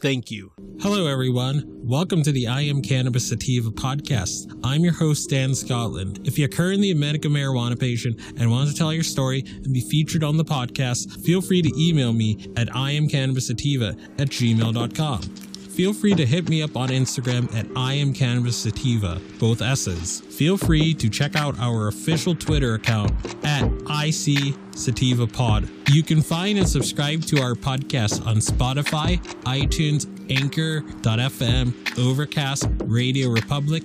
Thank you. Hello, everyone. Welcome to the I Am Cannabis Sativa podcast. I'm your host, Dan Scotland. If you're currently a medical marijuana patient and want to tell your story and be featured on the podcast, feel free to email me at iamcannabissativa at gmail.com. Feel free to hit me up on Instagram at I am Cannabis Sativa, both S's. Feel free to check out our official Twitter account at IC Sativa Pod. You can find and subscribe to our podcast on Spotify, iTunes, Anchor.fm, Overcast, Radio Public,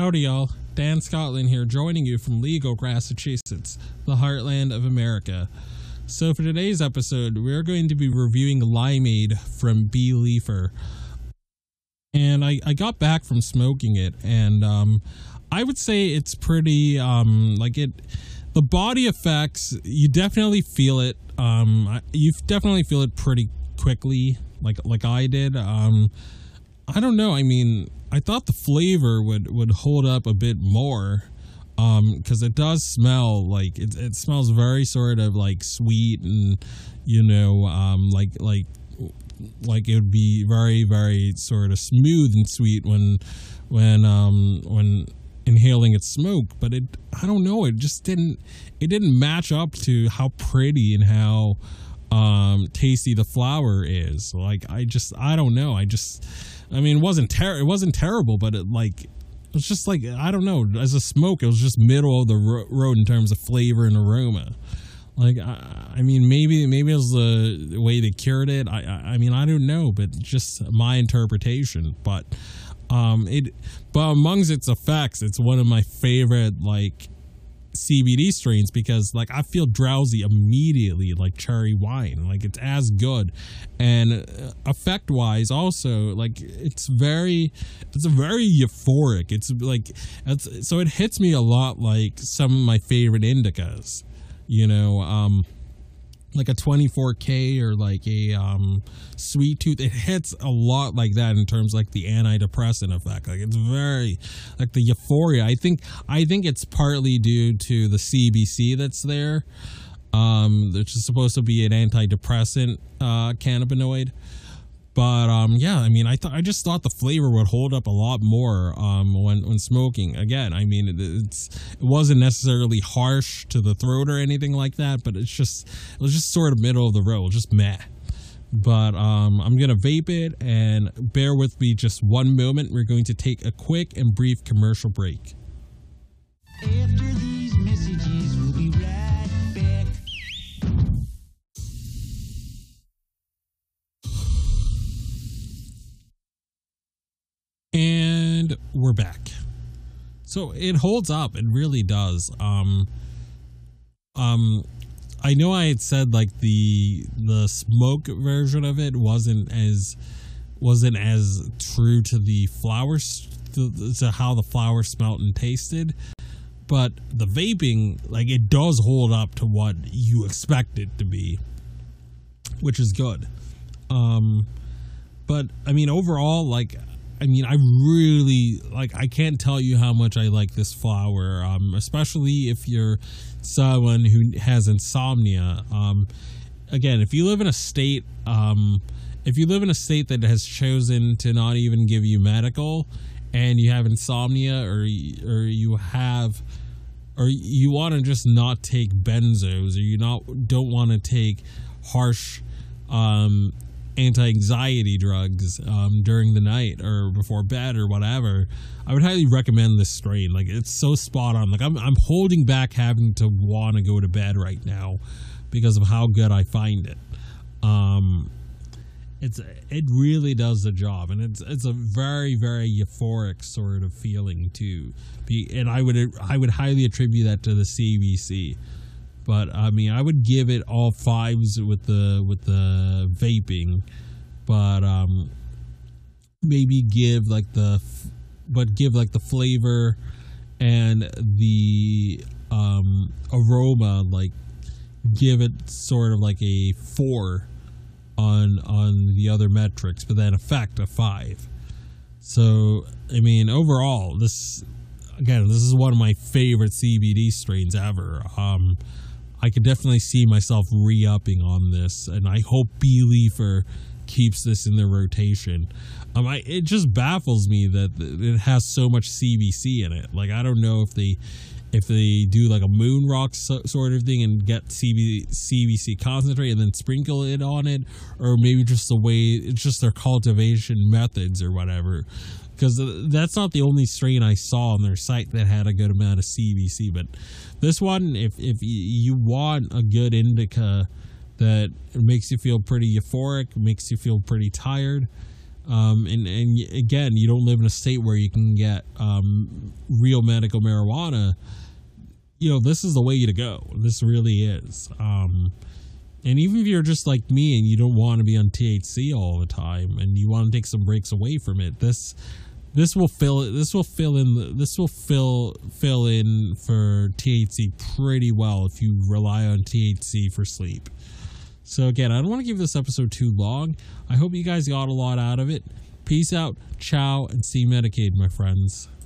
Howdy, y'all. Dan Scotland here, joining you from Legal, Massachusetts, the heartland of America. So, for today's episode, we're going to be reviewing Limeade from B. Leafer. And I, I got back from smoking it, and um, I would say it's pretty, um, like it, the body effects, you definitely feel it. Um, you definitely feel it pretty quickly, like like I did. Um, I don't know. I mean, I thought the flavor would would hold up a bit more because um, it does smell like it, it smells very sort of like sweet and you know um, like like like it would be very very sort of smooth and sweet when when um when inhaling its smoke but it i don't know it just didn't it didn't match up to how pretty and how um tasty the flower is like i just i don't know i just i mean it wasn't ter- it wasn't terrible but it like it was just like I don't know. As a smoke, it was just middle of the ro- road in terms of flavor and aroma. Like I, I mean, maybe maybe it was the way they cured it. I, I, I mean, I don't know, but just my interpretation. But um, it, but amongst its effects, it's one of my favorite like CBD strains because like I feel drowsy immediately like cherry wine. Like it's as good. And uh, effect wise also like it's very it's a very euphoric. It's like it's so it hits me a lot like some of my favorite indicas you know um like a 24k or like a um sweet tooth. It hits a lot like that in terms like the antidepressant effect. Like it's very like the euphoria. I think i think it's partly due to the cbc that's there. Um which is supposed to be an antidepressant uh cannabinoid but um, yeah, I mean, I thought I just thought the flavor would hold up a lot more um, when when smoking. Again, I mean, it, it's it wasn't necessarily harsh to the throat or anything like that, but it's just it was just sort of middle of the road, just meh. But um, I'm gonna vape it and bear with me just one moment. We're going to take a quick and brief commercial break. After we're back. So it holds up. It really does. Um, um, I know I had said like the the smoke version of it wasn't as wasn't as true to the flowers to, to how the flower smelled and tasted, but the vaping like it does hold up to what you expect it to be, which is good. Um, but I mean overall, like I mean, I really like. I can't tell you how much I like this flower, um, especially if you're someone who has insomnia. Um, again, if you live in a state, um, if you live in a state that has chosen to not even give you medical, and you have insomnia, or or you have, or you want to just not take benzos, or you not don't want to take harsh um, anti-anxiety drugs um, during the night or before bed or whatever, I would highly recommend this strain. Like it's so spot on. Like I'm I'm holding back having to want to go to bed right now because of how good I find it. Um, it's it really does the job, and it's it's a very very euphoric sort of feeling too. Be, and I would I would highly attribute that to the CBC but I mean, I would give it all fives with the with the vaping, but um, maybe give like the, but give like the flavor and the um aroma like give it sort of like a four on on the other metrics but then effect a five. So i mean overall this again this is one of my favorite cbd strains ever. Um I could definitely see myself re-upping on this, and I hope B Leafer keeps this in their rotation. Um, I it just baffles me that it has so much CBC in it. Like I don't know if they if they do like a moon rock so, sort of thing and get CB, CBC concentrate and then sprinkle it on it, or maybe just the way it's just their cultivation methods or whatever because that's not the only strain I saw on their site that had a good amount of CBC. But this one, if if you want a good indica that makes you feel pretty euphoric, makes you feel pretty tired, um, and and again, you don't live in a state where you can get um, real medical marijuana. You know, this is the way to go. This really is. Um, and even if you're just like me and you don't want to be on THC all the time and you want to take some breaks away from it, this this will fill this will fill in this will fill fill in for THC pretty well if you rely on THC for sleep. So again, I don't want to give this episode too long. I hope you guys got a lot out of it. Peace out, ciao, and see Medicaid, my friends.